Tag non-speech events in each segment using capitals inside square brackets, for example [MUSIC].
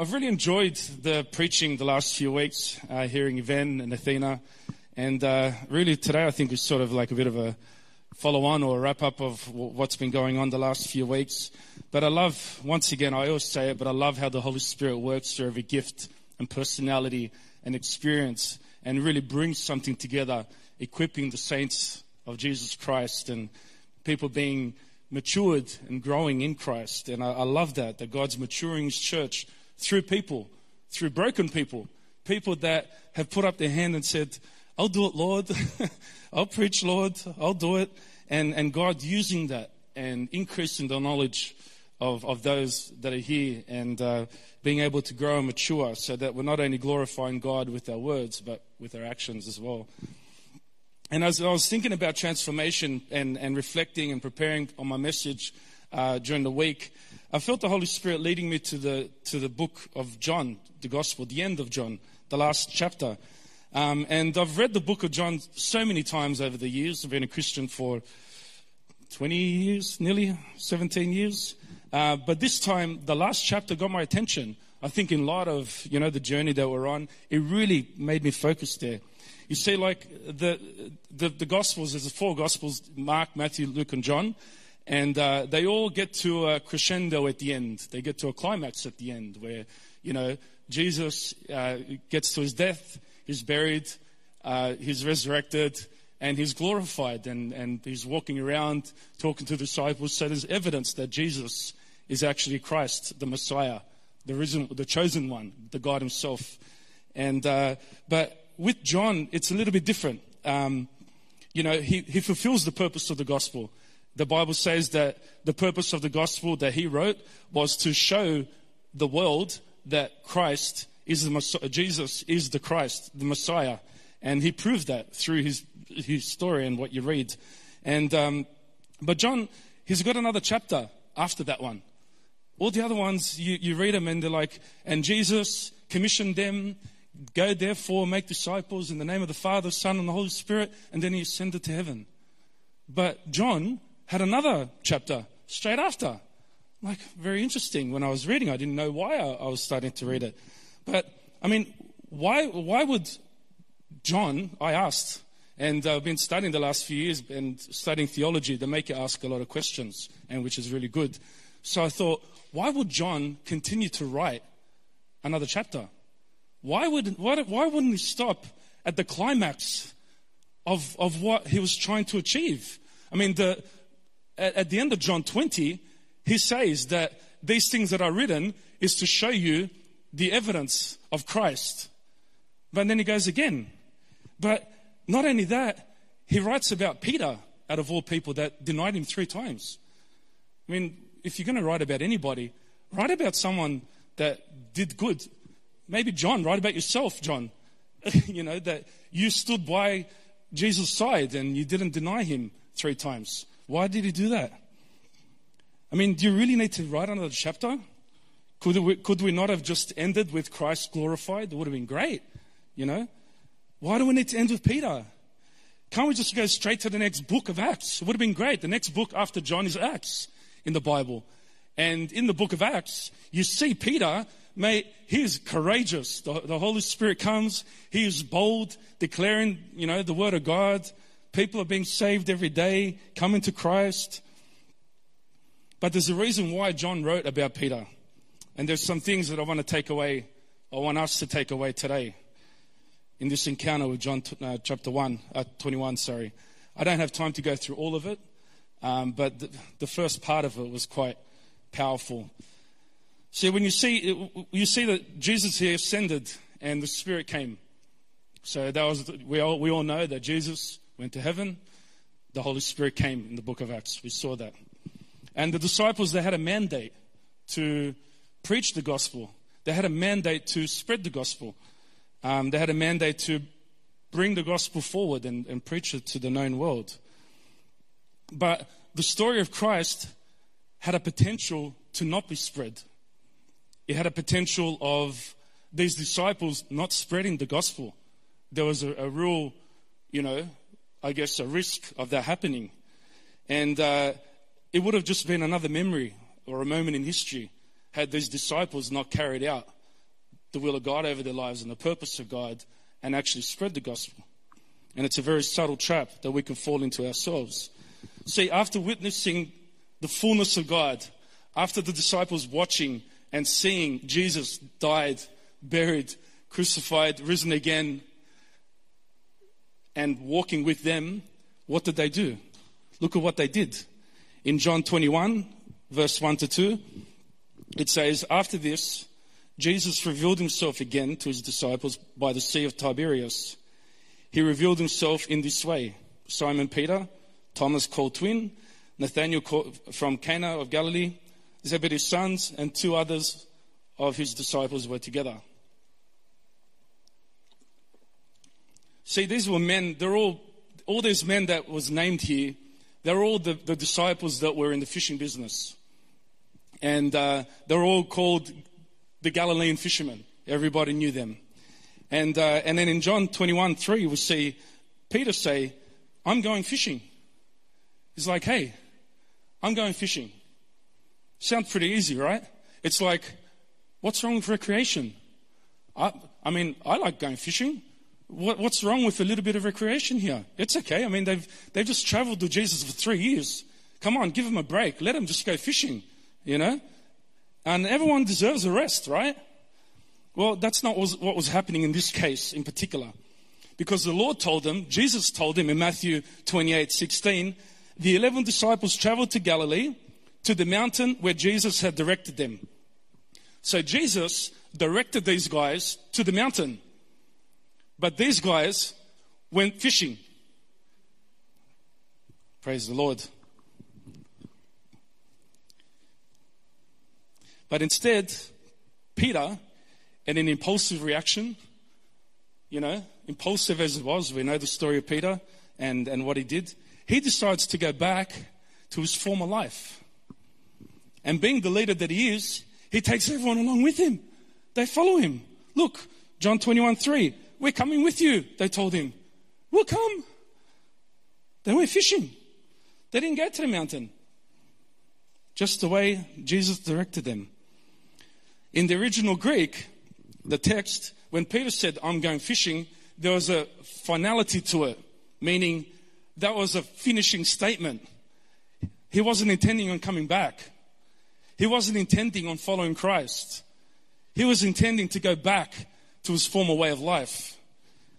I've really enjoyed the preaching the last few weeks, uh, hearing Yvonne and Athena. And uh, really, today I think is sort of like a bit of a follow on or a wrap up of what's been going on the last few weeks. But I love, once again, I always say it, but I love how the Holy Spirit works through every gift and personality and experience and really brings something together, equipping the saints of Jesus Christ and people being matured and growing in Christ. And I, I love that, that God's maturing His church through people, through broken people, people that have put up their hand and said, I'll do it, Lord. [LAUGHS] I'll preach, Lord. I'll do it. And, and God using that and increasing the knowledge of, of those that are here and uh, being able to grow and mature so that we're not only glorifying God with our words, but with our actions as well. And as I was thinking about transformation and, and reflecting and preparing on my message uh, during the week, I felt the Holy Spirit leading me to the, to the book of John, the Gospel, the end of John, the last chapter. Um, and I've read the book of John so many times over the years. I've been a Christian for 20 years, nearly 17 years. Uh, but this time, the last chapter got my attention. I think in light of, you know, the journey that we're on, it really made me focus there. You see, like the, the, the Gospels, there's the four Gospels, Mark, Matthew, Luke, and John. And uh, they all get to a crescendo at the end. They get to a climax at the end where, you know, Jesus uh, gets to his death, he's buried, uh, he's resurrected, and he's glorified. And, and he's walking around talking to disciples. So there's evidence that Jesus is actually Christ, the Messiah, the, risen, the chosen one, the God himself. And, uh, but with John, it's a little bit different. Um, you know, he, he fulfills the purpose of the gospel. The Bible says that the purpose of the gospel that he wrote was to show the world that Christ is the Messiah, Jesus is the Christ, the Messiah. And he proved that through his, his story and what you read. And, um, but John, he's got another chapter after that one. All the other ones, you, you read them and they're like, and Jesus commissioned them, go therefore, make disciples in the name of the Father, Son, and the Holy Spirit, and then he ascended to heaven. But John, had another chapter straight after. Like, very interesting. When I was reading, I didn't know why I, was starting to read it. But, I mean, why, why would John, I asked, and I've been studying the last few years and studying theology, they make you ask a lot of questions, and which is really good. So I thought, why would John continue to write another chapter? Why, would, why, why wouldn't he stop at the climax of, of what he was trying to achieve? I mean, the, at, at the end of John 20, he says that these things that are written is to show you the evidence of Christ. But then he goes again. But not only that, he writes about Peter, out of all people, that denied him three times. I mean, if you're going to write about anybody, write about someone that did good. Maybe John, write about yourself, John. [LAUGHS] you know, that you stood by Jesus' side and you didn't deny him three times. Why did he do that? I mean, do you really need to write another chapter? Could we, could we not have just ended with Christ glorified? It would have been great, you know? Why do we need to end with Peter? Can't we just go straight to the next book of Acts? It would have been great. The next book after John is Acts in the Bible. And in the book of Acts, you see Peter, mate, he's courageous. The, the Holy Spirit comes. He is bold, declaring, you know, the word of God. People are being saved every day, coming to Christ. But there's a reason why John wrote about Peter. And there's some things that I want to take away, I want us to take away today in this encounter with John uh, chapter 1, uh, 21, sorry. I don't have time to go through all of it, um, but the, the, first part of it was quite powerful. See, when you see, you see that Jesus here ascended and the Spirit came. So that was, we all, we all know that Jesus went to heaven. The Holy Spirit came in the book of Acts. We saw that. And the disciples, they had a mandate to preach the gospel. They had a mandate to spread the gospel. Um, they had a mandate to bring the gospel forward and, and preach it to the known world. But the story of Christ had a potential to not be spread. It had a potential of these disciples not spreading the gospel. There was a, a real, you know, I guess, a risk of that happening. And uh, it would have just been another memory or a moment in history had these disciples not carried out the will of God over their lives and the purpose of God and actually spread the gospel. And it's a very subtle trap that we can fall into ourselves. See, after witnessing the fullness of God, after the disciples watching and seeing Jesus died, buried, crucified, risen again, and walking with them, what did they do? Look at what they did. In John 21, verse 1 to 2, it says, After this, Jesus revealed himself again to his disciples by the Sea of Tiberias. He revealed himself in this way Simon Peter, Thomas called twin, Nathanael from Cana of Galilee, Zebedee's sons, and two others of his disciples were together. See, these were men, they're all, all these men that was named here, they're all the, the disciples that were in the fishing business. And uh, they're all called the Galilean fishermen. Everybody knew them. And, uh, and then in John 21 3, we see Peter say, I'm going fishing. He's like, hey, I'm going fishing. Sounds pretty easy, right? It's like, what's wrong with recreation? I, I mean, I like going fishing. What, what's wrong with a little bit of recreation here? It's okay. I mean, they've, they've just traveled with Jesus for three years. Come on, give them a break. Let them just go fishing, you know? And everyone deserves a rest, right? Well, that's not what was happening in this case in particular. Because the Lord told them, Jesus told them in Matthew 28 16, the 11 disciples traveled to Galilee, to the mountain where Jesus had directed them. So Jesus directed these guys to the mountain. But these guys went fishing. Praise the Lord. But instead, Peter, in an impulsive reaction, you know, impulsive as it was, we know the story of Peter and, and what he did, he decides to go back to his former life. And being the leader that he is, he takes everyone along with him. They follow him. Look, John 21 3, we're coming with you, they told him. We'll come. They went fishing. They didn't go to the mountain. Just the way Jesus directed them. In the original Greek, the text, when Peter said, I'm going fishing, there was a finality to it, meaning that was a finishing statement. He wasn't intending on coming back. He wasn't intending on following Christ. He was intending to go back to his former way of life.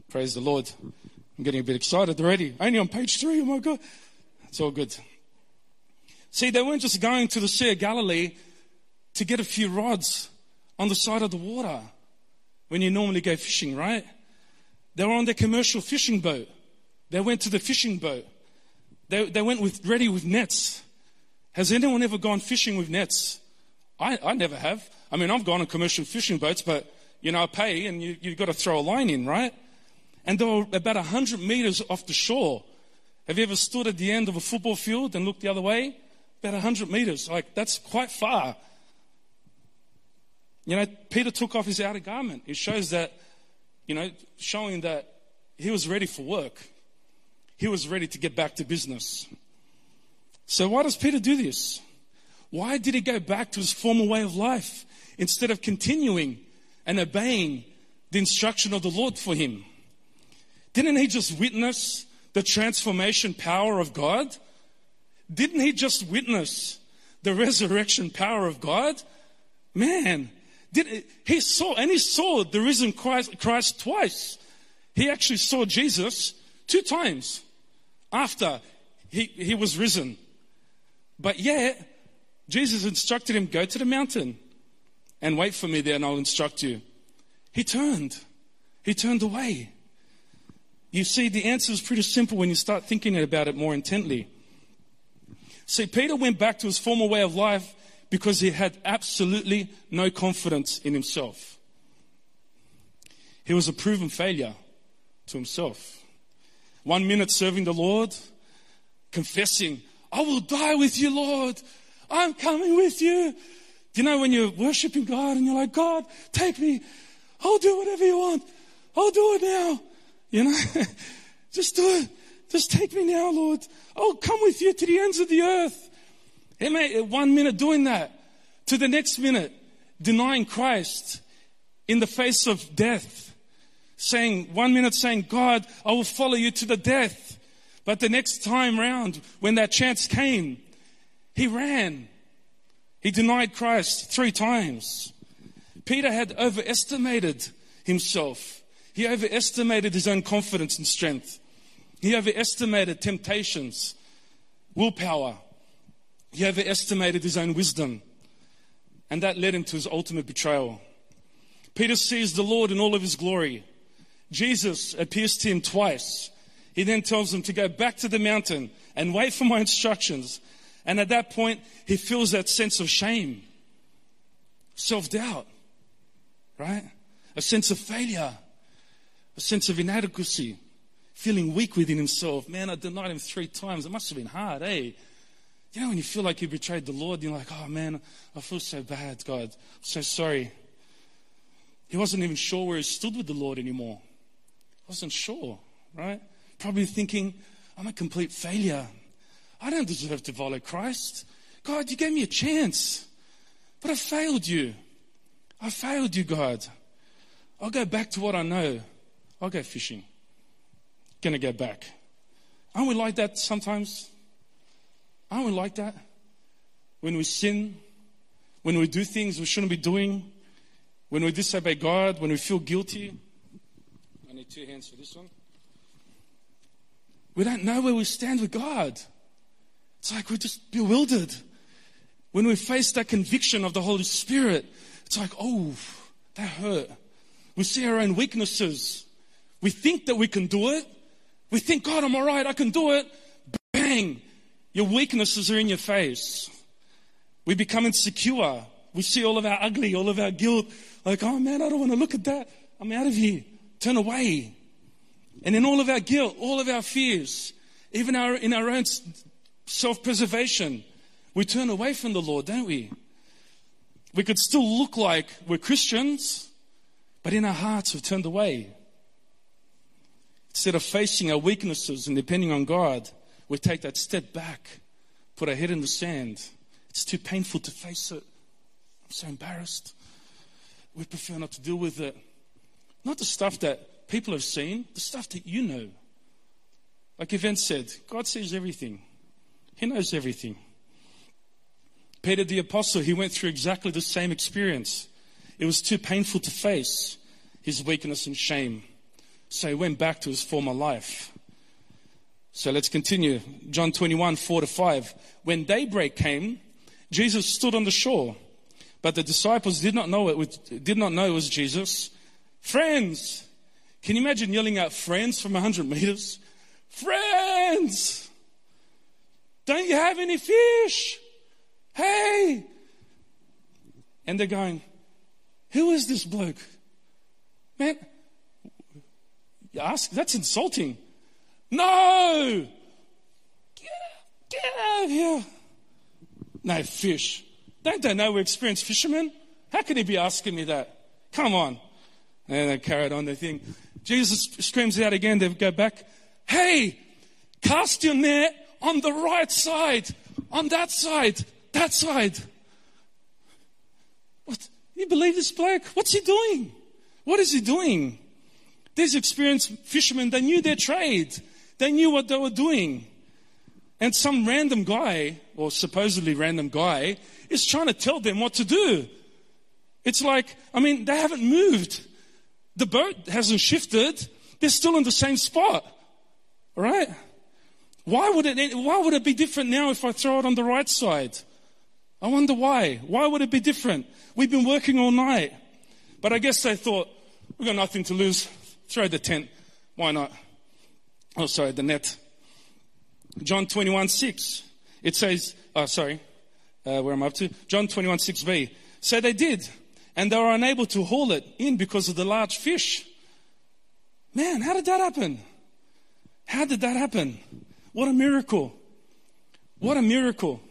Praise the Lord. I'm getting a bit excited already. Only on page three, oh my God. It's all good. See, they weren't just going to the Sea of Galilee to get a few rods on the side of the water when you normally go fishing, right? They were on their commercial fishing boat. They went to the fishing boat. They, they went with, ready with nets. Has anyone ever gone fishing with nets? I, I never have. I mean, I've gone on commercial fishing boats, but you know, pay and you, you've got to throw a line in, right? And they were about 100 meters off the shore. Have you ever stood at the end of a football field and looked the other way? About 100 meters. Like, that's quite far. You know, Peter took off his outer garment. It shows that, you know, showing that he was ready for work. He was ready to get back to business. So why does Peter do this? Why did he go back to his former way of life instead of continuing and obeying the instruction of the Lord for him? Didn't he just witness the transformation power of God? Didn't he just witness the resurrection power of God? Man, did, he saw, and he saw the risen Christ, Christ twice. He actually saw Jesus two times after he, he was risen. But yet, Jesus instructed him, go to the mountain and wait for me there and I'll instruct you. He turned. He turned away. You see, the answer is pretty simple when you start thinking about it more intently. See, Peter went back to his former way of life because he had absolutely no confidence in himself. He was a proven failure to himself. One minute serving the Lord, confessing, I will die with you, Lord. I'm coming with you. You know, when you're worshiping God and you're like, God, take me. I'll do whatever you want. I'll do it now. You know, [LAUGHS] just do it. Just take me now, Lord. I'll come with you to the ends of the earth. Amen. One minute doing that, to the next minute denying Christ, in the face of death, saying, one minute saying, God, I will follow you to the death. But the next time round, when that chance came, he ran. He denied Christ three times. Peter had overestimated himself. He overestimated his own confidence and strength. He overestimated temptations, willpower. He overestimated his own wisdom. And that led him to his ultimate betrayal. Peter sees the Lord in all of his glory. Jesus appears to him twice. He then tells him to go back to the mountain and wait for my instructions. And at that point, he feels that sense of shame, self doubt, right? A sense of failure, a sense of inadequacy, feeling weak within himself. Man, I denied him three times. It must have been hard, eh? You know, when you feel like you betrayed the Lord, you're like, oh man, I feel so bad, God. I'm so sorry. He wasn't even sure where he stood with the Lord anymore. Wasn't sure, right? Probably thinking, I'm a complete failure. I don't deserve to follow Christ. God, you gave me a chance, but I failed you. I failed you, God. I'll go back to what I know. I'll go fishing. Gonna go back. Aren't we like that sometimes? Aren't we like that? When we sin, when we do things we shouldn't be doing, when we disobey God, when we feel guilty. I need two hands for this one. We don't know where we stand with God. It's like we're just bewildered. When we face that conviction of the Holy Spirit, it's like, oh, that hurt. We see our own weaknesses. We think that we can do it. We think, God, I'm all right, I can do it. Bang! Your weaknesses are in your face. We become insecure. We see all of our ugly, all of our guilt. Like, oh man, I don't want to look at that. I'm out of here. Turn away. And in all of our guilt, all of our fears, even our, in our own self preservation, we turn away from the Lord, don't we? We could still look like we're Christians, but in our hearts we've turned away. Instead of facing our weaknesses and depending on God, we take that step back, put our head in the sand. It's too painful to face it. I'm so embarrassed. We prefer not to deal with it. Not the stuff that people have seen, the stuff that you know. Like Yvette said, God sees everything, He knows everything. Peter the Apostle, he went through exactly the same experience. It was too painful to face his weakness and shame. So he went back to his former life. So let's continue. John 21, 4 to 5. When daybreak came, Jesus stood on the shore, but the disciples did not know it did not know it was Jesus. Friends! Can you imagine yelling out friends from 100 meters? Friends! Don't you have any fish? Hey! And they're going, Who is this bloke? Man, you ask, that's insulting. No! Get out, get out of here. No fish. Don't they know we're experienced fishermen? How could he be asking me that? Come on. And they carried on their thing. Jesus screams out again. They go back. Hey, cast your net on the right side, on that side, that side. What? You believe this bloke? What's he doing? What is he doing? These experienced fishermen, they knew their trade. They knew what they were doing. And some random guy, or supposedly random guy, is trying to tell them what to do. It's like, I mean, they haven't moved. The boat hasn't shifted. They're still in the same spot. All right? Why would it, why would it be different now if I throw it on the right side? I wonder why. Why would it be different? We've been working all night. But I guess they thought, we've got nothing to lose. Throw the tent. Why not? Oh, sorry, the net. John 21, 6. It says, oh, sorry, uh, where am I up to? John 21, 6b. So they did, and they were unable to haul it in because of the large fish. Man, how did that happen? How did that happen? What a miracle. What a miracle.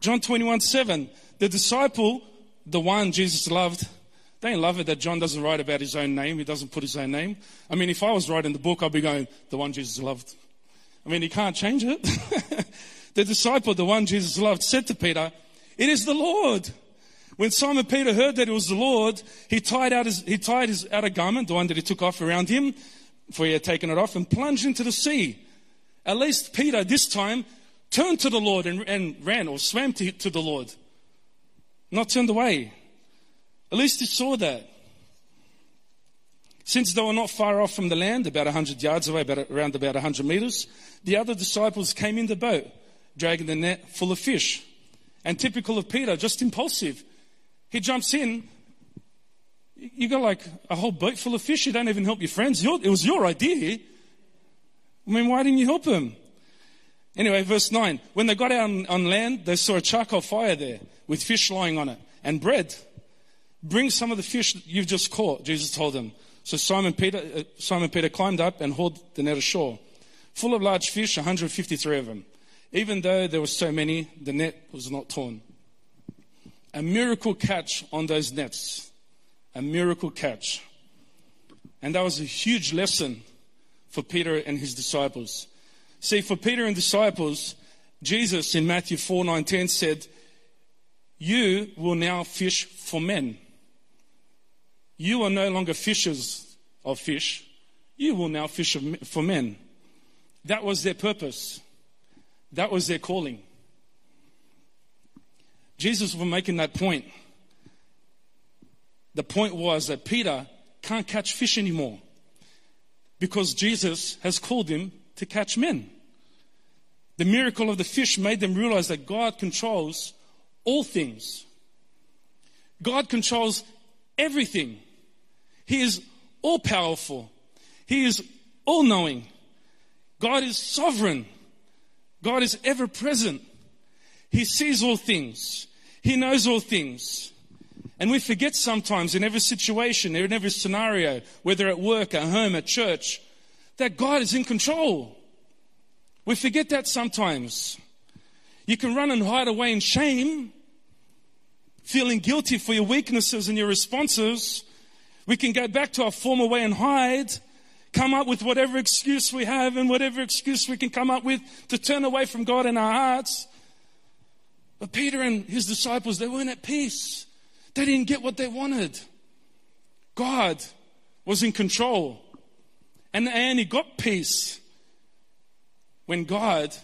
John 21, 7. The disciple, the one Jesus loved, don't love it that John doesn't write about his own name. He doesn't put his own name. I mean, if I was writing the book, I'd be going, the one Jesus loved. I mean, he can't change it. [LAUGHS] the disciple, the one Jesus loved, said to Peter, It is the Lord. When Simon Peter heard that it was the Lord, he tied out his, he tied his outer garment, the one that he took off around him, for he had taken it off, and plunged into the sea. At least Peter, this time, turned to the Lord and, and ran or swam to, to the Lord. Not turned away. At least he saw that. Since they were not far off from the land, about 100 yards away, about, around about 100 meters, the other disciples came in the boat, dragging the net full of fish. And typical of Peter, just impulsive. He jumps in. You got like a whole boat full of fish. You don't even help your friends. it was your idea. I mean, why didn't you help him? Anyway, verse 9. When they got out on, on land, they saw a charcoal fire there with fish lying on it and bread. Bring some of the fish you've just caught, Jesus told them. So Simon Peter, uh, Simon Peter climbed up and hauled the net ashore, full of large fish, 153 of them. Even though there were so many, the net was not torn. A miracle catch on those nets. A miracle catch. And that was a huge lesson for Peter and his disciples. See, for Peter and disciples, Jesus in Matthew 4 9 10 said, You will now fish for men. You are no longer fishers of fish. You will now fish for men. That was their purpose. That was their calling. Jesus was making that point. The point was that Peter can't catch fish anymore because Jesus has called him to catch men. The miracle of the fish made them realize that God controls all things. God controls everything. He is all powerful. He is all knowing. God is sovereign. God is ever present. He sees all things. He knows all things. And we forget sometimes in every situation, in every scenario, whether at work, at home, at church, that God is in control. We forget that sometimes. You can run and hide away in shame, feeling guilty for your weaknesses and your responses. We can go back to our former way and hide, come up with whatever excuse we have and whatever excuse we can come up with to turn away from God in our hearts. But Peter and his disciples, they weren't at peace. They didn't get what they wanted. God was in control. And, he got peace when God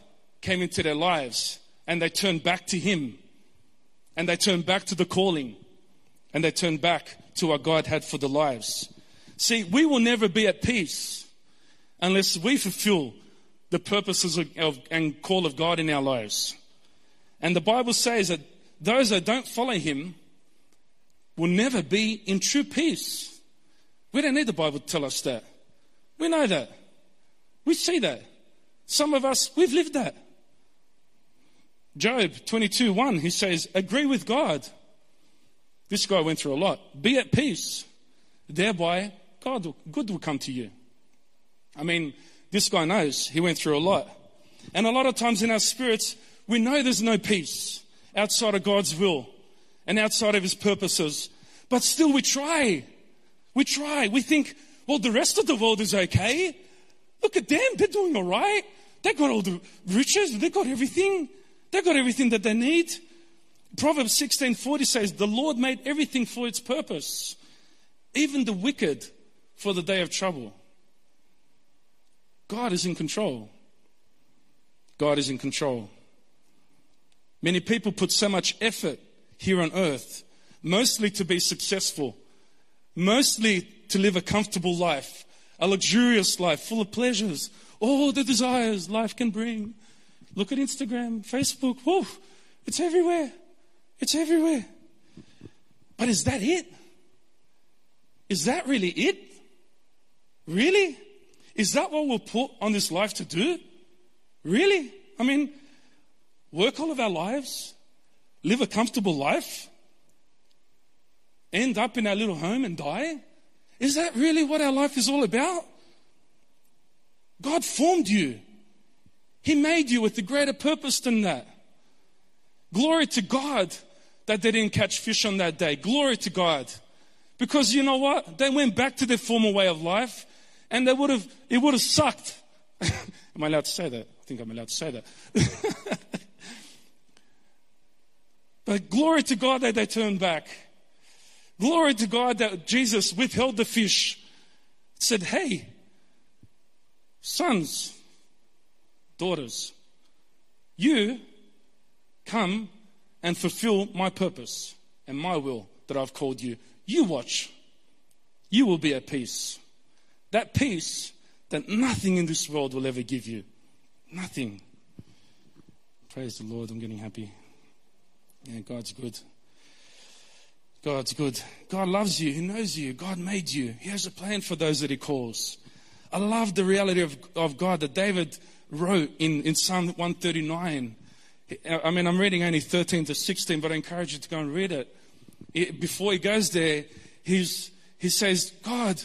came into their lives and they turned back to him. And they turned back to the calling. And they turned back to what God had for their lives. See, we will never be at peace unless we fulfill the purposes of, of, and call of God in our lives. And the Bible says that those that don't follow Him will never be in true peace. We don't need the Bible to tell us that. We know that. We see that. Some of us, we've lived that. Job 22 1, he says, Agree with God this guy went through a lot. Be at peace. Thereby, God, good will come to you. I mean, this guy knows he went through a lot. And a lot of times in our spirits, we know there's no peace outside of God's will and outside of his purposes. But still we try. We try. We think, well, the rest of the world is okay. Look at them. They're doing all right. They got all the riches. They got everything. They got everything that they need. Proverbs 16:40 says, "The Lord made everything for its purpose, even the wicked for the day of trouble." God is in control. God is in control. Many people put so much effort here on earth, mostly to be successful, mostly to live a comfortable life, a luxurious life full of pleasures, all the desires life can bring. Look at Instagram, Facebook, whoo, it's everywhere. It's everywhere. But is that it? Is that really it? Really? Is that what we're put on this life to do? Really? I mean, work all of our lives, live a comfortable life, end up in our little home and die? Is that really what our life is all about? God formed you. He made you with a greater purpose than that. Glory to God that they didn't catch fish on that day. Glory to God. Because you know what? They went back to their former way of life and they would have, it would have sucked. [LAUGHS] Am I allowed to say that? I think I'm allowed to say that. [LAUGHS] But glory to God that they turned back. Glory to God that Jesus withheld the fish, said, Hey, sons, daughters, you come and fulfill my purpose and my will that I've called you. You watch. You will be at peace. That peace that nothing in this world will ever give you. Nothing. Praise the Lord. I'm getting happy. Yeah, God's good. God's good. God loves you. He knows you. God made you. He has a plan for those that He calls. I love the reality of, of God that David wrote in, in Psalm 139. I mean, I'm reading only 13 to 16, but I encourage you to go and read it. it before he goes there, he's, he says, God,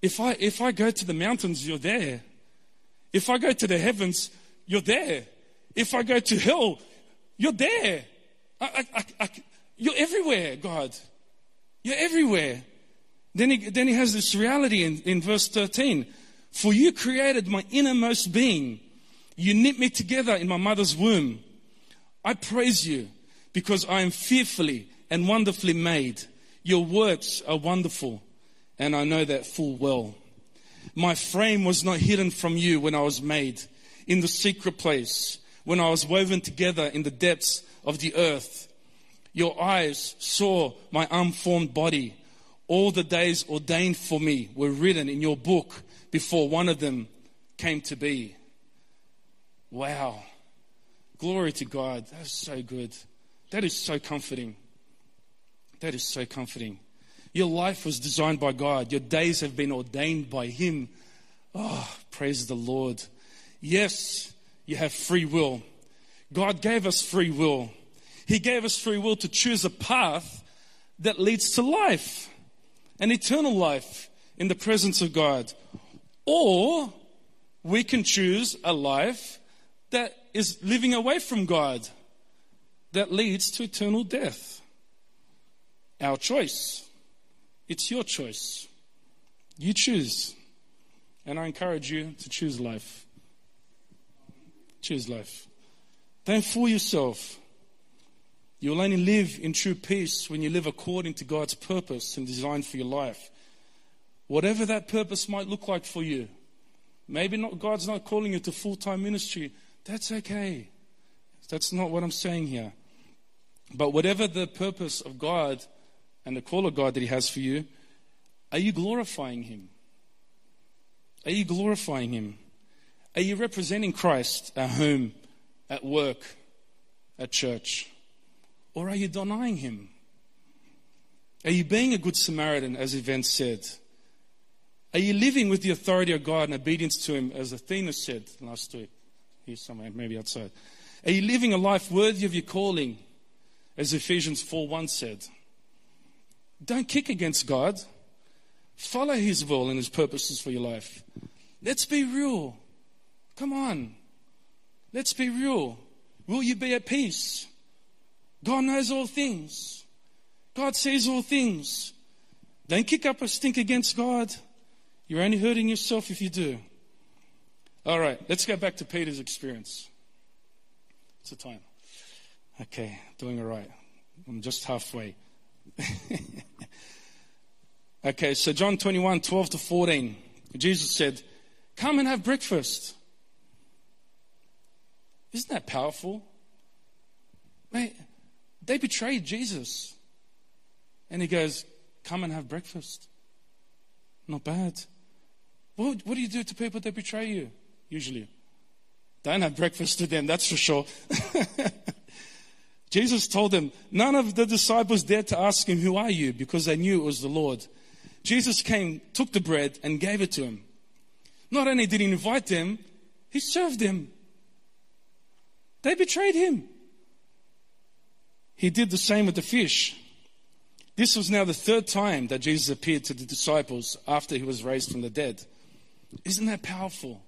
if I, if I go to the mountains, you're there. If I go to the heavens, you're there. If I go to hell, you're there. I, I, I, you're everywhere, God. You're everywhere. Then he, then he has this reality in, in verse 13. For you created my innermost being. You knit me together in my mother's womb. I praise you because I am fearfully and wonderfully made. Your works are wonderful, and I know that full well. My frame was not hidden from you when I was made in the secret place, when I was woven together in the depths of the earth. Your eyes saw my unformed body. All the days ordained for me were written in your book before one of them came to be. Wow. Glory to God. That is so good. That is so comforting. That is so comforting. Your life was designed by God. Your days have been ordained by Him. Oh, praise the Lord. Yes, you have free will. God gave us free will. He gave us free will to choose a path that leads to life, an eternal life in the presence of God. Or we can choose a life that is living away from God that leads to eternal death. Our choice. It's your choice. You choose. And I encourage you to choose life. Choose life. Don't fool yourself. You'll only live in true peace when you live according to God's purpose and design for your life. Whatever that purpose might look like for you. Maybe not, God's not calling you to full time ministry. That's okay. That's not what I'm saying here. But whatever the purpose of God and the call of God that He has for you, are you glorifying Him? Are you glorifying Him? Are you representing Christ at home, at work, at church? Or are you denying Him? Are you being a good Samaritan, as events said? Are you living with the authority of God and obedience to Him, as Athena said last week? He's somewhere, maybe outside. Are you living a life worthy of your calling, as Ephesians 4 1 said? Don't kick against God. Follow His will and His purposes for your life. Let's be real. Come on. Let's be real. Will you be at peace? God knows all things. God sees all things. Don't kick up a stink against God. You're only hurting yourself if you do. All right, let's go back to Peter's experience. It's the time? Okay, doing all right. I'm just halfway. [LAUGHS] okay, so John 21, 12 to 14. Jesus said, Come and have breakfast. Isn't that powerful? They betrayed Jesus. And he goes, Come and have breakfast. Not bad. What, what do you do to people that betray you? usually. Don't have breakfast to them, that's for sure. [LAUGHS] Jesus told them, none of the disciples dared to ask him, Who are you? because they knew it was the Lord. Jesus came, took the bread, and gave it to him. Not only did he invite them, he served them. They betrayed him. He did the same with the fish. This was now the third time that Jesus appeared to the disciples after he was raised from the dead. Isn't that powerful?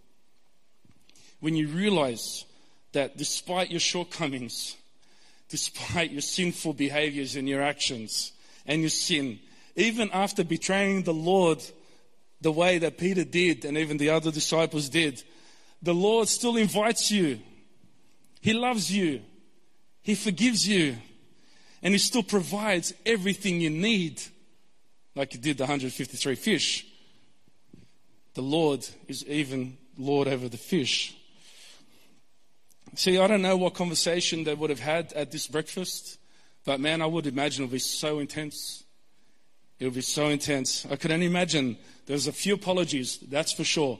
when you realize that despite your shortcomings, [LAUGHS] despite your sinful behaviors and your actions and your sin, even after betraying the Lord the way that Peter did and even the other disciples did, the Lord still invites you. He loves you. He forgives you. and He still provides everything you need, like He did the 153 fish. The Lord is even Lord over the fish. See, I don't know what conversation they would have had at this breakfast, but man, I would imagine it would be so intense. It would be so intense. I could only imagine there's a few apologies, that's for sure.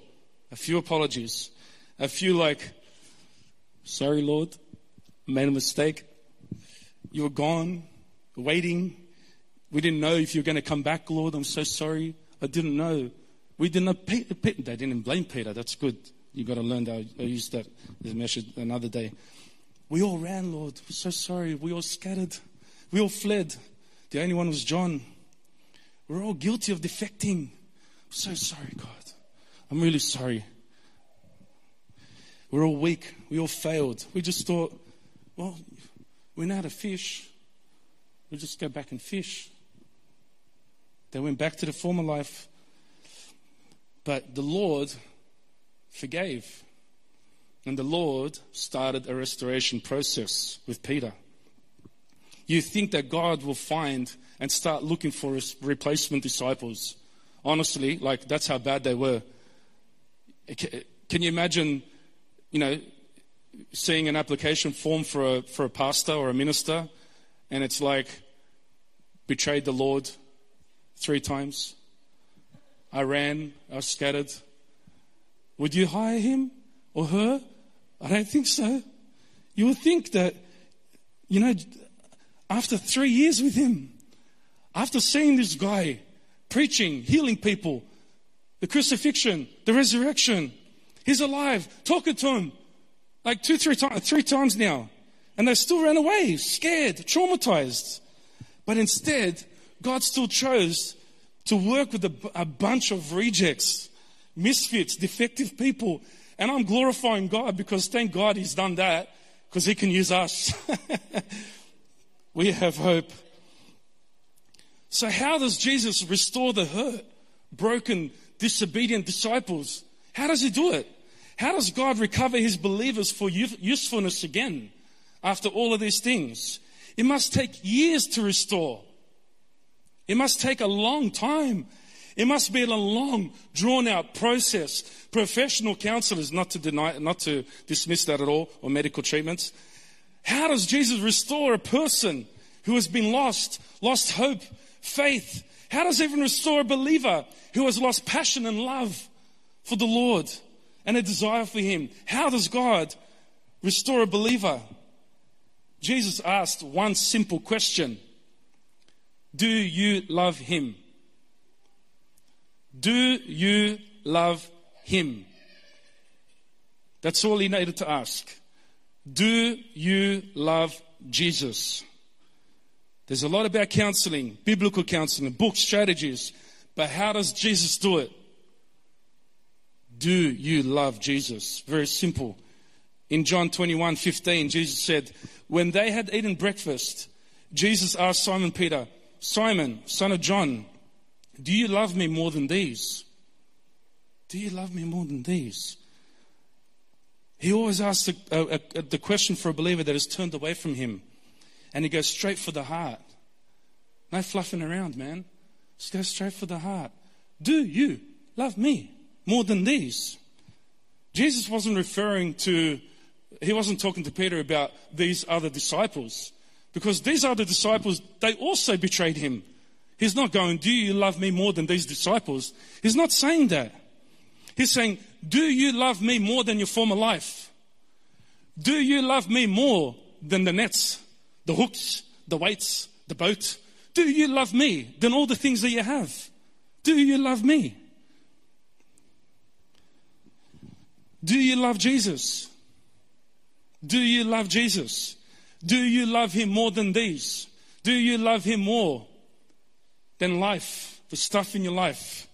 A few apologies. A few like, sorry, Lord, made a mistake. You were gone, waiting. We didn't know if you were going to come back, Lord. I'm so sorry. I didn't know. We didn't. Peter, Peter, they didn't blame Peter. That's good. You've got to learn that. I use that as a message another day. We all ran, Lord. We're so sorry. We all scattered. We all fled. The only one was John. We're all guilty of defecting. I'm so sorry, God. I'm really sorry. We're all weak. We all failed. We just thought, well, we know how to fish. We'll just go back and fish. They went back to the former life. But the Lord forgave. And the Lord started a restoration process with Peter. You think that God will find and start looking for replacement disciples. Honestly, like that's how bad they were. Can you imagine, you know, seeing an application form for a, for a pastor or a minister and it's like, betrayed the Lord three times? I ran, I was scattered, would you hire him or her? I don't think so. You would think that, you know, after three years with him, after seeing this guy preaching, healing people, the crucifixion, the resurrection, he's alive, talking to him like two, three times, three times now. And they still ran away, scared, traumatized. But instead, God still chose to work with a, a bunch of rejects misfits, defective people. And I'm glorifying God because thank God He's done that because He can use us. [LAUGHS] we have hope. So, how does Jesus restore the hurt, broken, disobedient disciples? How does He do it? How does God recover His believers for usefulness again after all of these things? It must take years to restore. It must take a long time. It must be a long, drawn out process. Professional counselors, not to deny, not to dismiss that at all, or medical treatments. How does Jesus restore a person who has been lost, lost hope, faith? How does he even restore a believer who has lost passion and love for the Lord and a desire for him? How does God restore a believer? Jesus asked one simple question. Do you love him? Do you love him? That's all he needed to ask. Do you love Jesus? There's a lot about counseling, biblical counseling, book strategies, but how does Jesus do it? Do you love Jesus? Very simple. In John 21 15, Jesus said, When they had eaten breakfast, Jesus asked Simon Peter, Simon, son of John, do you love me more than these? Do you love me more than these? He always asks the, uh, uh, the question for a believer that has turned away from him. And he goes straight for the heart. No fluffing around, man. Just go straight for the heart. Do you love me more than these? Jesus wasn't referring to, he wasn't talking to Peter about these other disciples. Because these other disciples, they also betrayed him. He's not going, Do you love me more than these disciples? He's not saying that. He's saying, Do you love me more than your former life? Do you love me more than the nets, the hooks, the weights, the boat? Do you love me than all the things that you have? Do you love me? Do you love Jesus? Do you love Jesus? Do you love him more than these? Do you love him more than life, the stuff in your life?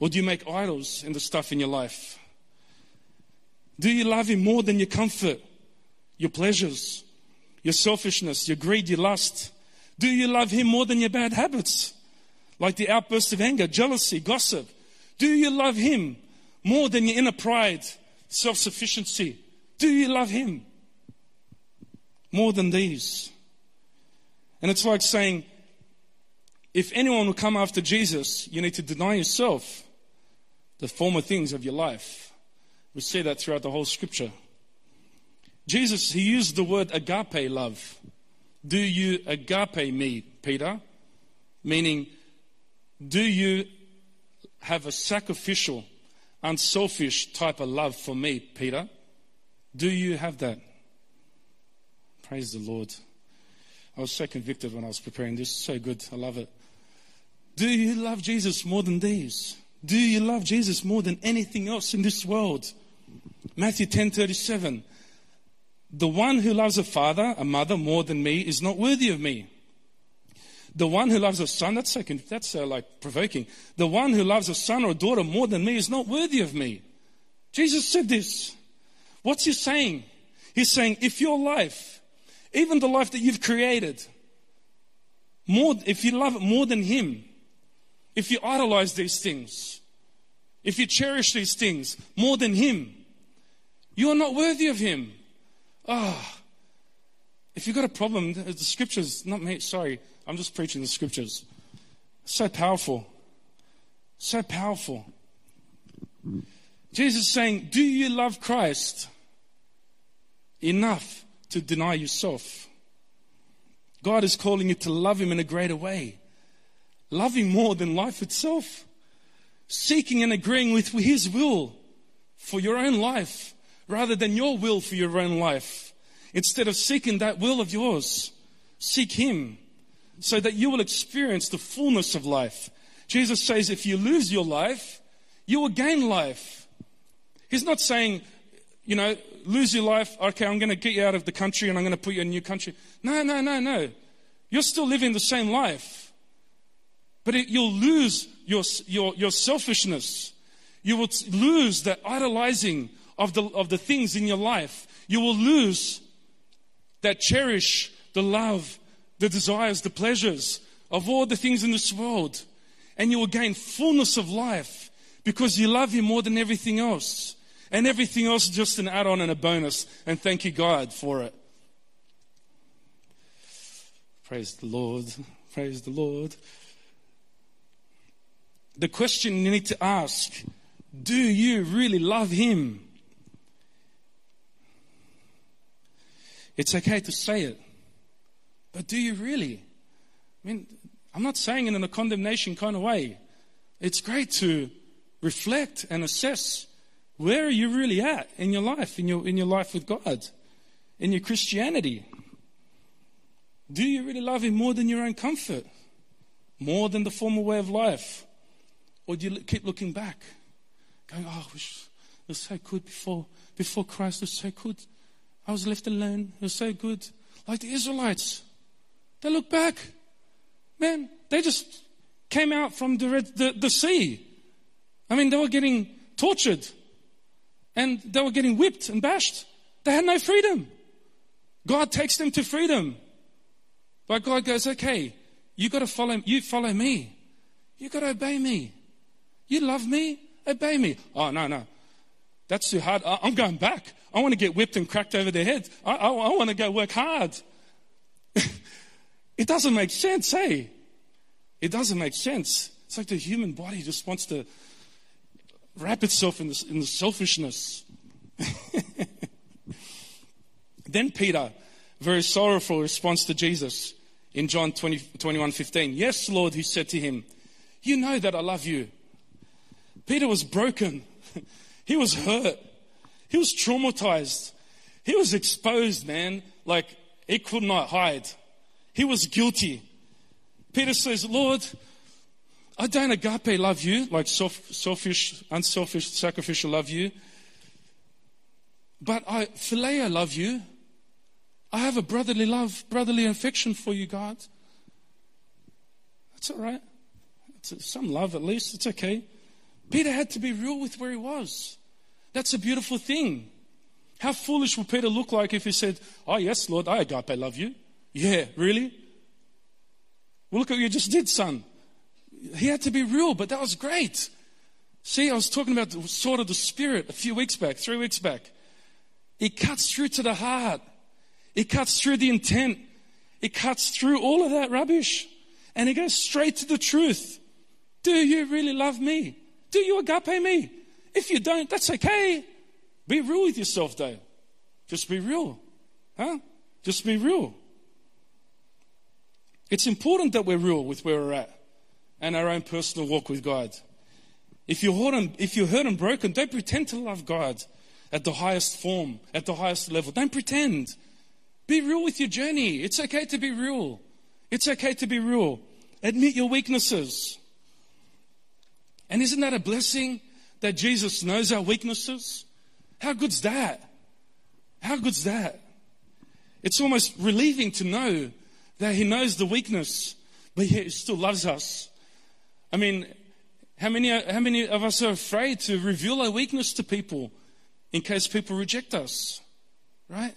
Or do you make idols in the stuff in your life? Do you love Him more than your comfort, your pleasures, your selfishness, your greed, your lust? Do you love Him more than your bad habits, like the outbursts of anger, jealousy, gossip? Do you love Him more than your inner pride, self sufficiency? Do you love Him more than these? And it's like saying, if anyone will come after Jesus, you need to deny yourself the former things of your life. We see that throughout the whole scripture. Jesus, he used the word agape love. Do you agape me, Peter? Meaning, do you have a sacrificial, unselfish type of love for me, Peter? Do you have that? Praise the Lord. I was so convicted when I was preparing this. So good. I love it. Do you love Jesus more than these? Do you love Jesus more than anything else in this world? Matthew 10:37 The one who loves a father, a mother more than me is not worthy of me. The one who loves a son, that's, so, that's uh, like provoking. The one who loves a son or a daughter more than me is not worthy of me. Jesus said this. What's he saying? He's saying, if your life, even the life that you've created, more, if you love it more than him, if you idolize these things, if you cherish these things more than him, you are not worthy of him. Ah. Oh, if you've got a problem, the scriptures, not me, sorry, I'm just preaching the scriptures. So powerful. So powerful. Jesus is saying, Do you love Christ enough to deny yourself? God is calling you to love Him in a greater way. Loving more than life itself. Seeking and agreeing with His will for your own life rather than your will for your own life. Instead of seeking that will of yours, seek Him so that you will experience the fullness of life. Jesus says, if you lose your life, you will gain life. He's not saying, you know, lose your life. Okay, I'm going to get you out of the country and I'm going to put you in a new country. No, no, no, no. You're still living the same life. But it, you'll lose your, your, your selfishness. You will lose the idolizing of the, of the things in your life. You will lose that cherish the love the desires, the pleasures of all the things in this world. And you will gain fullness of life because you love Him more than everything else. And everything else is just an add on and a bonus. And thank you, God, for it. Praise the Lord. Praise the Lord. The question you need to ask do you really love Him? It's okay to say it. But do you really? I mean, I'm not saying it in a condemnation kind of way. It's great to reflect and assess where are you really at in your life, in your, in your life with God, in your Christianity. Do you really love Him more than your own comfort? More than the former way of life? Or do you keep looking back, going, oh, it was so good before, before Christ, it was so good. I was left alone, it was so good. Like the Israelites. They look back. Man, they just came out from the, red, the, the sea. I mean, they were getting tortured and they were getting whipped and bashed. They had no freedom. God takes them to freedom. But God goes, okay, you got to follow, you follow me. You got to obey me. You love me, obey me. Oh, no, no. That's too hard. I, am going back. I want to get whipped and cracked over their heads. I, I, I want to go work hard. [LAUGHS] It doesn't make sense, hey? It doesn't make sense. It's like the human body just wants to wrap itself in, this, in the selfishness. [LAUGHS] then Peter, very sorrowful response to Jesus in John 20, 21 15. Yes, Lord, he said to him, You know that I love you. Peter was broken. [LAUGHS] he was hurt. He was traumatized. He was exposed, man, like he could not hide. He was guilty. Peter says, Lord, I don't agape love you, like self, selfish, unselfish, sacrificial love you. But I phileo love you. I have a brotherly love, brotherly affection for you, God. That's all right. It's some love at least. It's okay. Peter had to be real with where he was. That's a beautiful thing. How foolish would Peter look like if he said, Oh, yes, Lord, I agape love you? Yeah, really? Well, look what you just did, son. He had to be real, but that was great. See, I was talking about the sword of the Spirit a few weeks back, three weeks back. It cuts through to the heart. It cuts through the intent. It cuts through all of that rubbish and it goes straight to the truth. Do you really love me? Do you agape me? If you don't, that's okay. Be real with yourself though. Just be real. Huh? Just be real. It's important that we're real with where we're at and our own personal walk with God. If you're hurt and, if you're hurt and broken, don't pretend to love God at the highest form, at the highest level. Don't pretend. Be real with your journey. It's okay to be real. It's okay to be real. Admit your weaknesses. And isn't that a blessing that Jesus knows our weaknesses? How good's that? How good's that? It's almost relieving to know that He knows the weakness, but yet He still loves us. I mean, how many, how many of us are afraid to reveal our weakness to people in case people reject us? Right?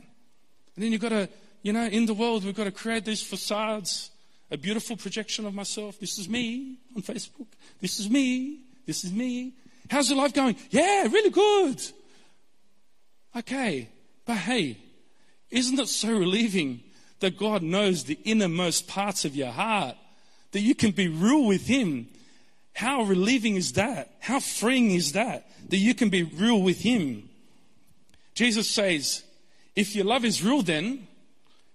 And then you've got to, you know, in the world, we've got to create these facades, a beautiful projection of myself. This is me on Facebook. This is me. This is me. How's your life going? Yeah, really good. Okay. But hey, isn't it so relieving that God knows the innermost parts of your heart? That you can be real with Him. How relieving is that? How freeing is that? That you can be real with Him. Jesus says, if your love is real, then,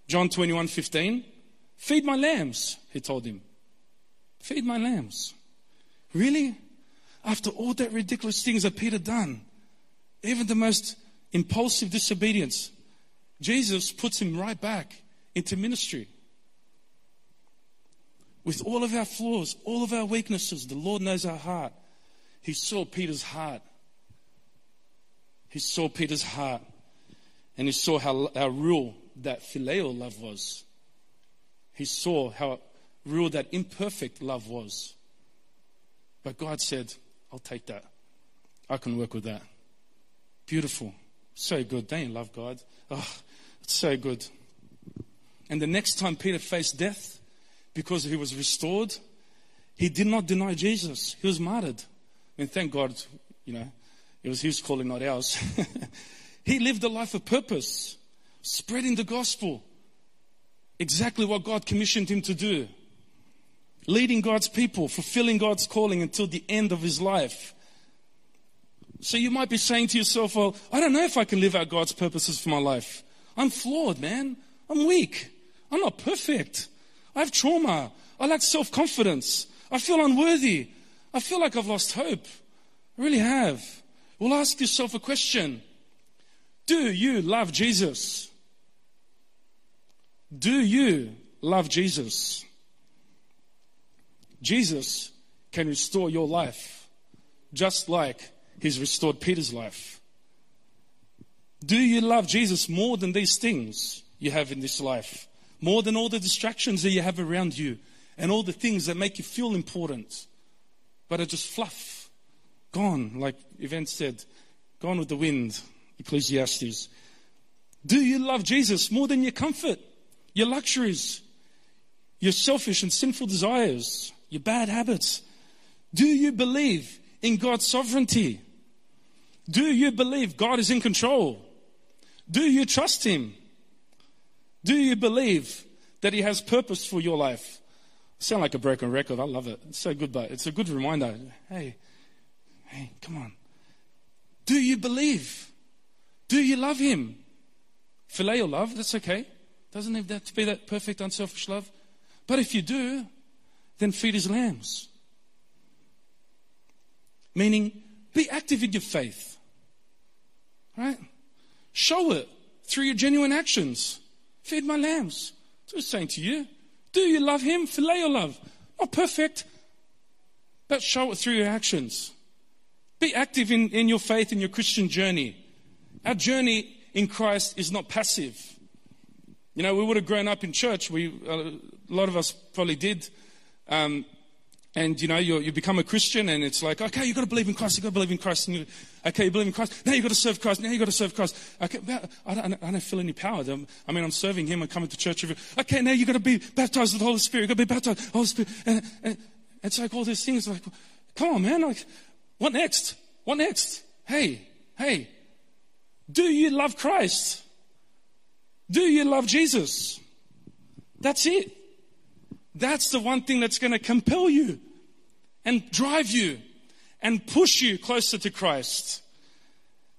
John 21 15, feed my lambs, he told him. Feed my lambs. Really? After all that ridiculous things that Peter done, even the most impulsive disobedience, Jesus puts him right back into ministry. With all of our flaws, all of our weaknesses, the Lord knows our heart. He saw Peter's heart. He saw Peter's heart. And he saw how, how real that phileo love was. He saw how real that imperfect love was. But God said, I'll take that. I can work with that. Beautiful. So good. You love God? Oh, it's so good. And the next time Peter faced death, because he was restored, he did not deny Jesus. He was martyred. I mean, thank God, you know, it was his calling, not ours. [LAUGHS] He lived a life of purpose, spreading the gospel. Exactly what God commissioned him to do. Leading God's people, fulfilling God's calling until the end of his life. So you might be saying to yourself, well, I don't know if I can live out God's purposes for my life. I'm flawed, man. I'm weak. I'm not perfect. I have trauma. I lack self confidence. I feel unworthy. I feel like I've lost hope. I really have. Well, ask yourself a question do you love Jesus? Do you love Jesus? Jesus can restore your life just like he's restored Peter's life. Do you love Jesus more than these things you have in this life? More than all the distractions that you have around you and all the things that make you feel important, but are just fluff, gone, like Yvonne said, gone with the wind. Ecclesiastes. Do you love Jesus more than your comfort, your luxuries, your selfish and sinful desires, your bad habits? Do you believe in God's sovereignty? Do you believe God is in control? Do you trust Him? Do you believe that He has purpose for your life? Sound like a broken record. I love it. It's so good, but it's a good reminder. Hey, hey, come on. Do you believe? Do you love him? Phileo love, that's okay. Doesn't have that to be that perfect, unselfish love. But if you do, then feed his lambs. Meaning, be active in your faith. Right? Show it through your genuine actions. Feed my lambs. So he's saying to you. Do you love him? Phileo love. Not perfect, but show it through your actions. Be active in, in your faith, in your Christian journey. Our journey in Christ is not passive. You know, we would have grown up in church. We, a lot of us probably did. Um, and you know, you, become a Christian, and it's like, okay, you've got to believe in Christ. You've got to believe in Christ. And you, okay, you believe in Christ. Now you've got to serve Christ. Now you've got to serve Christ. Okay, I don't, I don't feel any power. I mean, I'm serving Him I'm coming to church. Every, okay, now you've got to be baptized with the Holy Spirit. You've got to be baptized with the Holy Spirit. And, and it's like all these things. Like, come on, man. Like, what next? What next? Hey, hey, do you love Christ? Do you love Jesus? That's it. That's the one thing that's going to compel you and drive you and push you closer to Christ.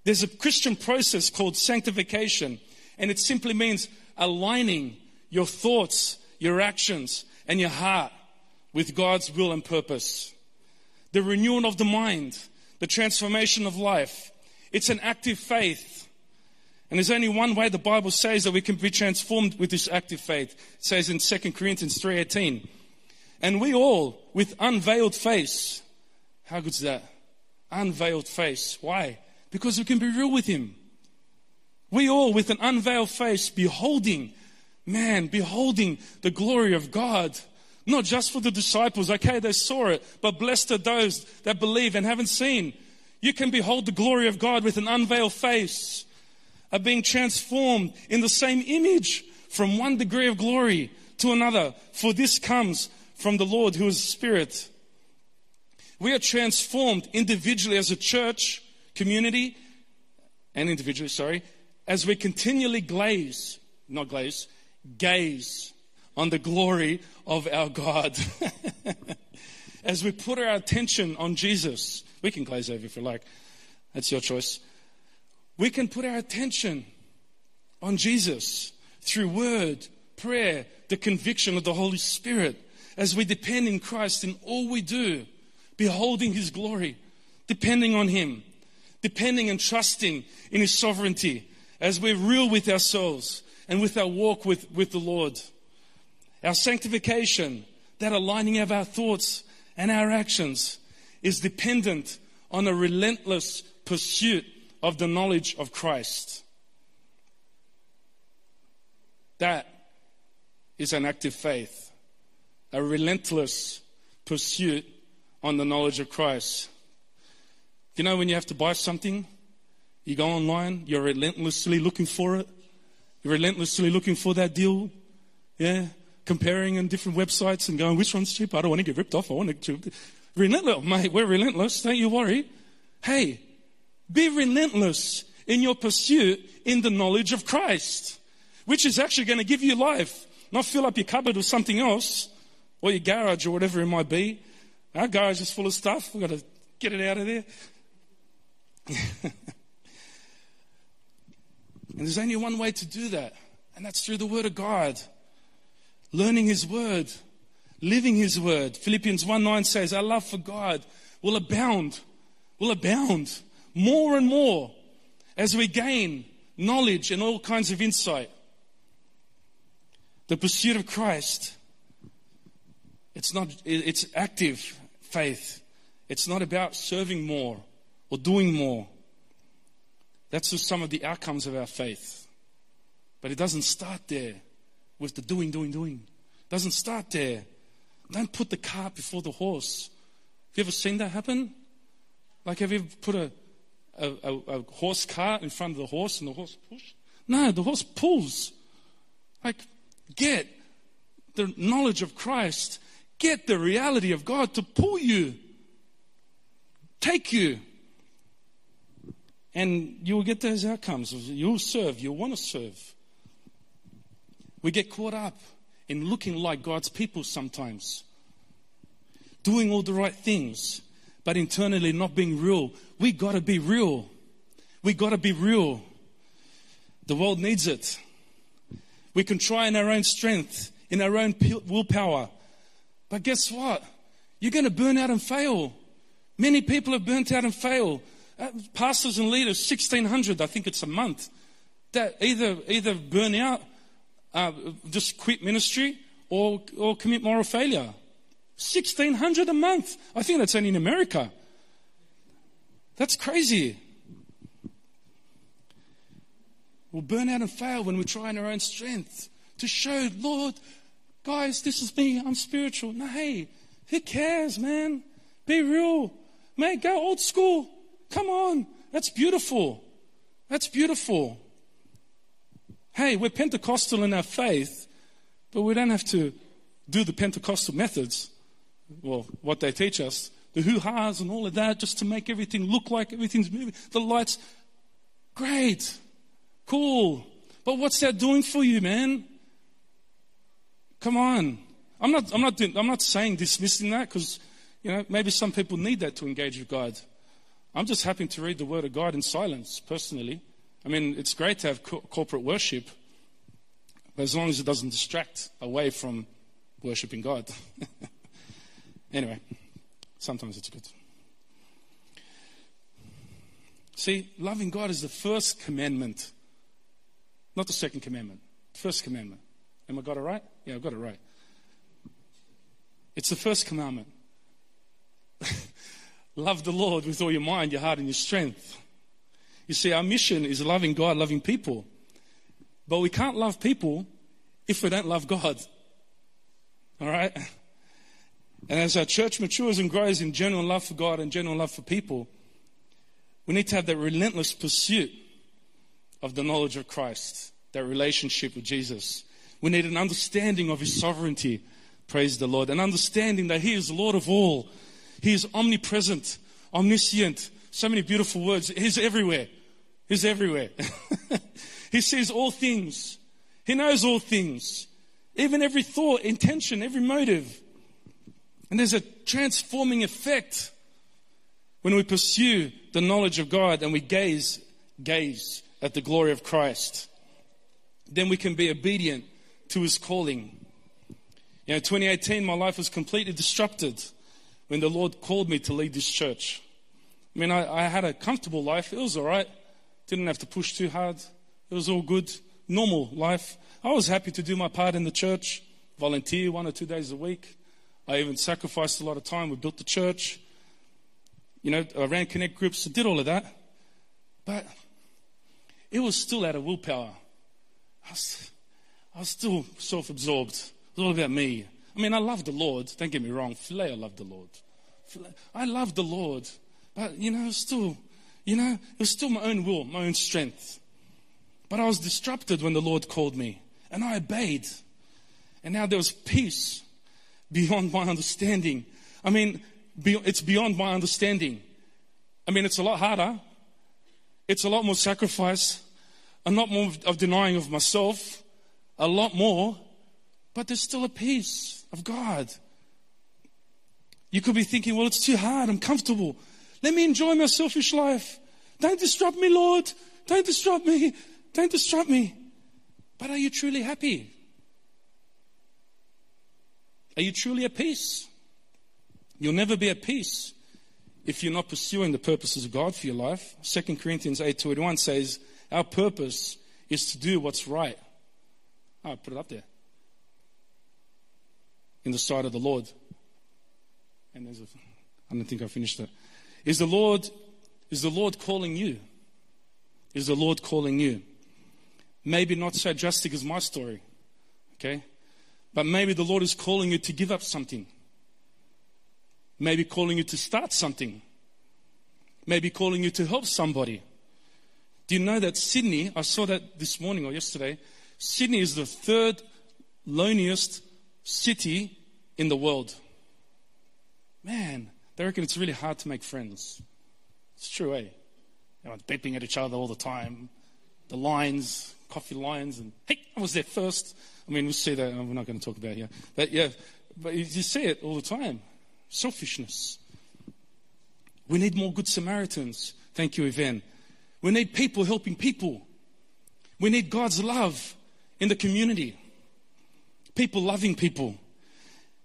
There's a Christian process called sanctification, and it simply means aligning your thoughts, your actions, and your heart with God's will and purpose. The renewal of the mind, the transformation of life. It's an active faith. And there's only one way the Bible says that we can be transformed with this active faith. It says in 2 Corinthians 3:18. And we all with unveiled face. How good's that? Unveiled face. Why? Because we can be real with him. We all with an unveiled face beholding, man, beholding the glory of God. Not just for the disciples, okay, they saw it, but blessed are those that believe and haven't seen. You can behold the glory of God with an unveiled face, are being transformed in the same image from one degree of glory to another. For this comes from the Lord who is Spirit. We are transformed individually as a church, community, and individually, sorry, as we continually glaze, not glaze, gaze on the glory of our God. [LAUGHS] as we put our attention on Jesus, we can glaze over if you like. That's your choice. We can put our attention on Jesus through word, prayer, the conviction of the Holy Spirit as we depend in Christ in all we do, beholding His glory, depending on Him, depending and trusting in His sovereignty, as we're real with ourselves and with our walk with, with the Lord. Our sanctification, that aligning of our thoughts and our actions, is dependent on a relentless pursuit of the knowledge of Christ. That is an active faith, a relentless pursuit on the knowledge of Christ. You know, when you have to buy something, you go online, you're relentlessly looking for it. You're relentlessly looking for that deal. Yeah. Comparing on different websites and going, which one's cheap? I don't want to get ripped off. I want to. Relentless, mate. We're relentless. Don't you worry. Hey, be relentless in your pursuit in the knowledge of Christ, which is actually going to give you life. Not fill up your cupboard with something else or your garage or whatever it might be. Our garage is full of stuff. We've got to get it out of there. [LAUGHS] And there's only one way to do that, and that's through the Word of God. Learning His Word, living His Word. Philippians 1 9 says, Our love for God will abound, will abound more and more as we gain knowledge and all kinds of insight. The pursuit of Christ, it's not, it's active faith. It's not about serving more or doing more. That's just some of the outcomes of our faith. But it doesn't start there with the doing, doing, doing. It doesn't start there. Don't put the cart before the horse. Have you ever seen that happen? Like, have you ever put a, a, a, a horse cart in front of the horse and the horse push? No, the horse pulls. Like, get the knowledge of Christ, get the reality of God to pull you, take you and you will get those outcomes. You'll serve, you'll want to serve. We get caught up in looking like God's people sometimes, doing all the right things, but internally not being real. We got to be real. We got to be real. The world needs it. We can try in our own strength, in our own willpower. But guess what? You're going to burn out and fail. Many people have burnt out and failed. Uh, pastors and leaders, 1,600, I think it's a month, that either, either burn out, uh, just quit ministry, or, or commit moral failure. 1,600 a month. I think that's only in America. That's crazy. We'll burn out and fail when we try in our own strength to show, Lord, guys, this is me. I'm spiritual. No, hey, who cares, man? Be real. Man, go old school. Come on. That's beautiful. That's beautiful. Hey, we're Pentecostal in our faith, but we don't have to do the Pentecostal methods, well, what they teach us, the hoo ha's and all of that, just to make everything look like everything's moving. The lights, great, cool. But what's that doing for you, man? Come on. I'm not, I'm not, doing, I'm not saying dismissing that because, you know, maybe some people need that to engage with God. I'm just happy to read the Word of God in silence, personally. I mean, it's great to have co- corporate worship, but as long as it doesn't distract away from worshiping God. [LAUGHS] anyway, sometimes it's good. See, loving God is the first commandment, not the second commandment. First commandment. Am I got it right? Yeah, I've got it right. It's the first commandment. [LAUGHS] Love the Lord with all your mind, your heart, and your strength. You see, our mission is loving God, loving people. But we can't love people if we don't love God. All right? And as our church matures and grows in genuine love for God and genuine love for people, we need to have that relentless pursuit of the knowledge of Christ, that relationship with Jesus. We need an understanding of His sovereignty. Praise the Lord. An understanding that He is Lord of all. He is omnipresent, omniscient. So many beautiful words. He's everywhere. He's everywhere. [LAUGHS] he sees all things. He knows all things. Even every thought, intention, every motive. And there's a transforming effect when we pursue the knowledge of God and we gaze, gaze at the glory of Christ. Then we can be obedient to his calling. You know, 2018, my life was completely disrupted when the Lord called me to lead this church. I mean, I, I had a comfortable life. It was all right. Didn't have to push too hard. It was all good. Normal life. I was happy to do my part in the church, volunteer one or two days a week. I even sacrificed a lot of time. We built the church. You know, I ran connect groups, I did all of that. But it was still out of willpower. I was, I was still self absorbed. It was all about me. I mean, I love the Lord. Don't get me wrong. Philia, I love the Lord. I love the Lord. But, you know, still, you know, it was still my own will, my own strength. But I was disrupted when the Lord called me. And I obeyed. And now there was peace beyond my understanding. I mean, it's beyond my understanding. I mean, it's a lot harder. It's a lot more sacrifice, a lot more of denying of myself, a lot more, but there's still a peace of God. You could be thinking, well, it's too hard. I'm comfortable. Let me enjoy my selfish life. Don't disrupt me, Lord. Don't disrupt me. Don't disrupt me. But are you truly happy? Are you truly at peace? You'll never be at peace if you're not pursuing the purposes of God for your life. 2 Corinthians 8:21 says, "Our purpose is to do what's right." Oh, put it up there. In the sight of the Lord. And there's a I don't think I finished that. Is the Lord is the Lord calling you? Is the Lord calling you? Maybe not so drastic as my story. Okay? But maybe the Lord is calling you to give up something. Maybe calling you to start something. Maybe calling you to help somebody. Do you know that Sydney, I saw that this morning or yesterday, Sydney is the third loneliest city in the world. Man, they reckon it's really hard to make friends. It's true, eh? Everyone's beeping at each other all the time. The lines, coffee lines, and hey, I was there first. I mean, we see that, we're not going to talk about here. But yeah, but you see it all the time. Selfishness. We need more good Samaritans. Thank you, Yvonne. We need people helping people. We need God's love in the community. People loving people.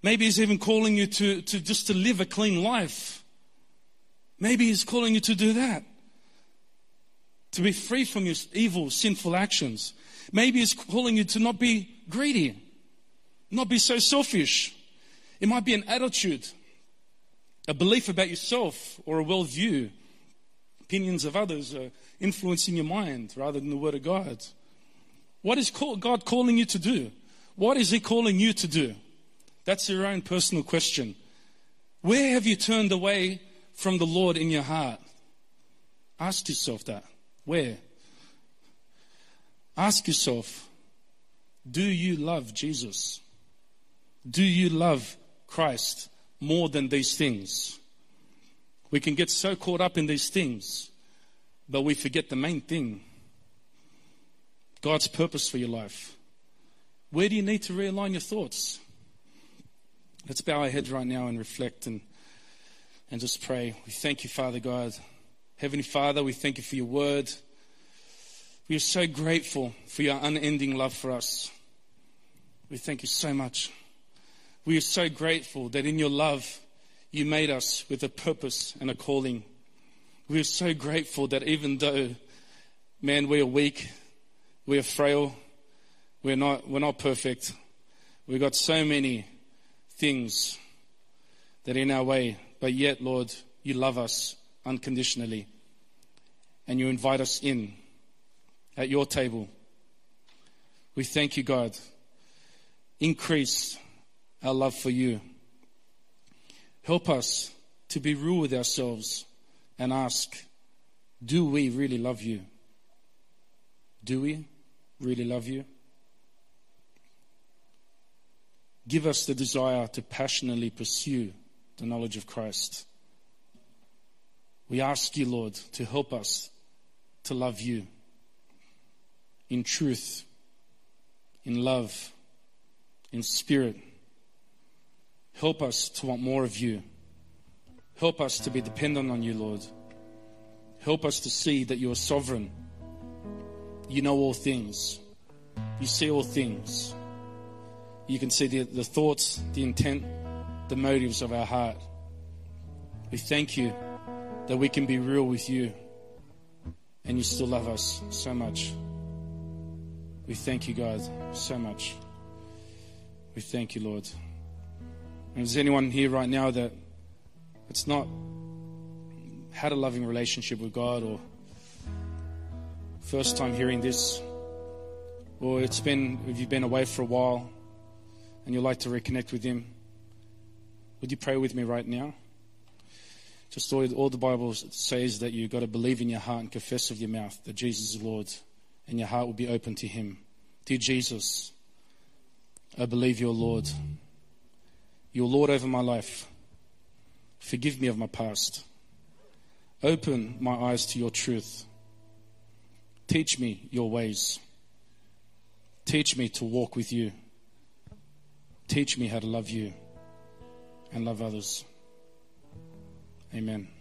Maybe He's even calling you to, to just to live a clean life. Maybe He's calling you to do that. To be free from your evil, sinful actions. Maybe He's calling you to not be greedy, not be so selfish. It might be an attitude, a belief about yourself, or a worldview. Opinions of others are influencing your mind rather than the Word of God. What is God calling you to do? What is He calling you to do? That's your own personal question. Where have you turned away from the Lord in your heart? Ask yourself that. Where? Ask yourself, do you love Jesus? Do you love Christ more than these things? We can get so caught up in these things, but we forget the main thing God's purpose for your life. Where do you need to realign your thoughts? Let's bow our heads right now and reflect and, and just pray. We thank you, Father God. Heavenly Father, we thank you for your word. We are so grateful for your unending love for us. We thank you so much. We are so grateful that in your love, you made us with a purpose and a calling. We are so grateful that even though, man, we are weak, we are frail, we're not, we're not perfect, we've got so many things that are in our way, but yet, Lord, you love us unconditionally and you invite us in at your table. We thank you, God. Increase our love for you. Help us to be real with ourselves and ask, do we really love you? Do we really love you? Give us the desire to passionately pursue the knowledge of Christ. We ask you, Lord, to help us to love you in truth, in love, in spirit. Help us to want more of you. Help us to be dependent on you, Lord. Help us to see that you are sovereign. You know all things. You see all things. You can see the, the thoughts, the intent, the motives of our heart. We thank you that we can be real with you and you still love us so much. We thank you, God, so much. We thank you, Lord. And is anyone here right now that it's not had a loving relationship with God or first time hearing this, or it's been, if you've been away for a while and you'd like to reconnect with Him, would you pray with me right now? Just all, all the Bible says that you've got to believe in your heart and confess with your mouth that Jesus is Lord, and your heart will be open to Him. Dear Jesus, I believe you're Lord. You're Lord over my life. Forgive me of my past. Open my eyes to your truth. Teach me your ways. Teach me to walk with you. Teach me how to love you and love others. Amen.